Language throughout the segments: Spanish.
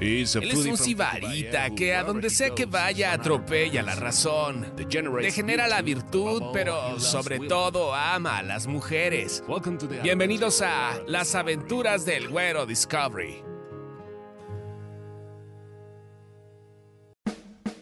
Él es un sibarita que a donde sea que vaya atropella la razón, degenera la virtud, pero sobre todo ama a las mujeres. Bienvenidos a Las aventuras del Güero Discovery.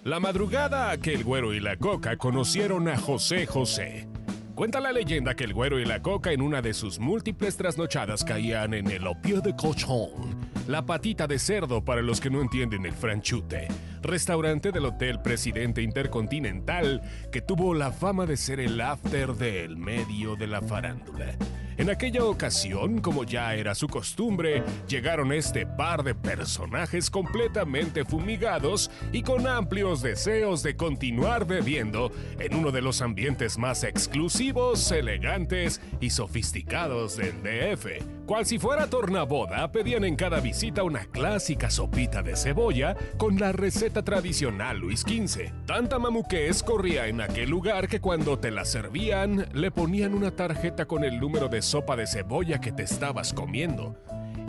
La madrugada que el Güero y la Coca conocieron a José José. Cuenta la leyenda que el Güero y la Coca en una de sus múltiples trasnochadas caían en el opio de colchón la Patita de Cerdo para los que no entienden el franchute, restaurante del Hotel Presidente Intercontinental que tuvo la fama de ser el after del medio de la farándula. En aquella ocasión, como ya era su costumbre, llegaron este par de personajes completamente fumigados y con amplios deseos de continuar bebiendo en uno de los ambientes más exclusivos, elegantes y sofisticados del DF. Cual si fuera tornaboda, pedían en cada visita una clásica sopita de cebolla con la receta tradicional Luis XV. Tanta mamuqués corría en aquel lugar que cuando te la servían, le ponían una tarjeta con el número de sopa de cebolla que te estabas comiendo.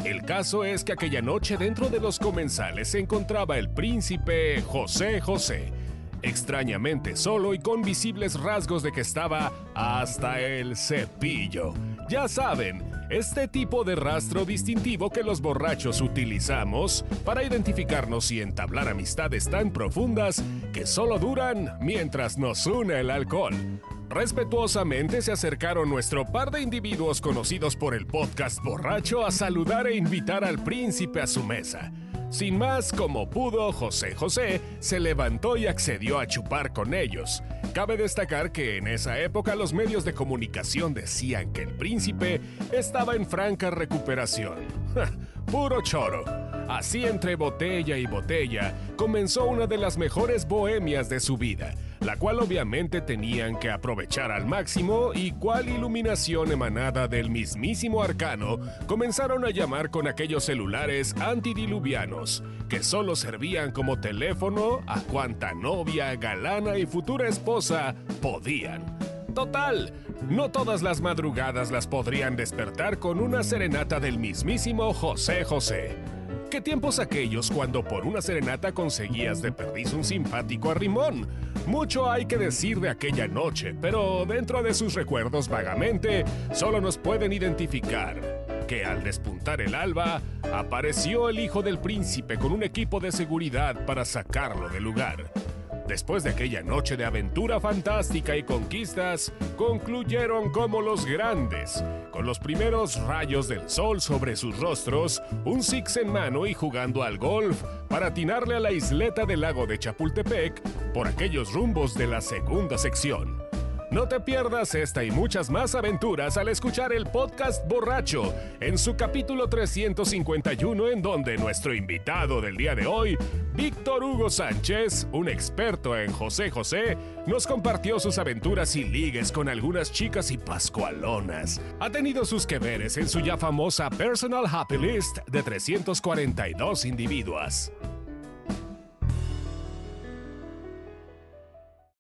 El caso es que aquella noche dentro de los comensales se encontraba el príncipe José José, extrañamente solo y con visibles rasgos de que estaba hasta el cepillo. Ya saben, este tipo de rastro distintivo que los borrachos utilizamos para identificarnos y entablar amistades tan profundas que solo duran mientras nos une el alcohol. Respetuosamente se acercaron nuestro par de individuos conocidos por el podcast borracho a saludar e invitar al príncipe a su mesa. Sin más, como pudo, José José se levantó y accedió a chupar con ellos. Cabe destacar que en esa época los medios de comunicación decían que el príncipe estaba en franca recuperación. Puro choro. Así entre botella y botella comenzó una de las mejores bohemias de su vida la cual obviamente tenían que aprovechar al máximo y cual iluminación emanada del mismísimo arcano comenzaron a llamar con aquellos celulares antidiluvianos que solo servían como teléfono a cuanta novia, galana y futura esposa podían. Total, no todas las madrugadas las podrían despertar con una serenata del mismísimo José José. ¿Qué tiempos aquellos cuando por una serenata conseguías de perdiz un simpático arrimón? Mucho hay que decir de aquella noche, pero dentro de sus recuerdos vagamente, solo nos pueden identificar que al despuntar el alba, apareció el hijo del príncipe con un equipo de seguridad para sacarlo del lugar. Después de aquella noche de aventura fantástica y conquistas, concluyeron como los grandes, con los primeros rayos del sol sobre sus rostros, un six en mano y jugando al golf para atinarle a la isleta del lago de Chapultepec por aquellos rumbos de la segunda sección. No te pierdas esta y muchas más aventuras al escuchar el podcast Borracho en su capítulo 351 en donde nuestro invitado del día de hoy, Víctor Hugo Sánchez, un experto en José José, nos compartió sus aventuras y ligues con algunas chicas y pascualonas. Ha tenido sus que en su ya famosa Personal Happy List de 342 individuos.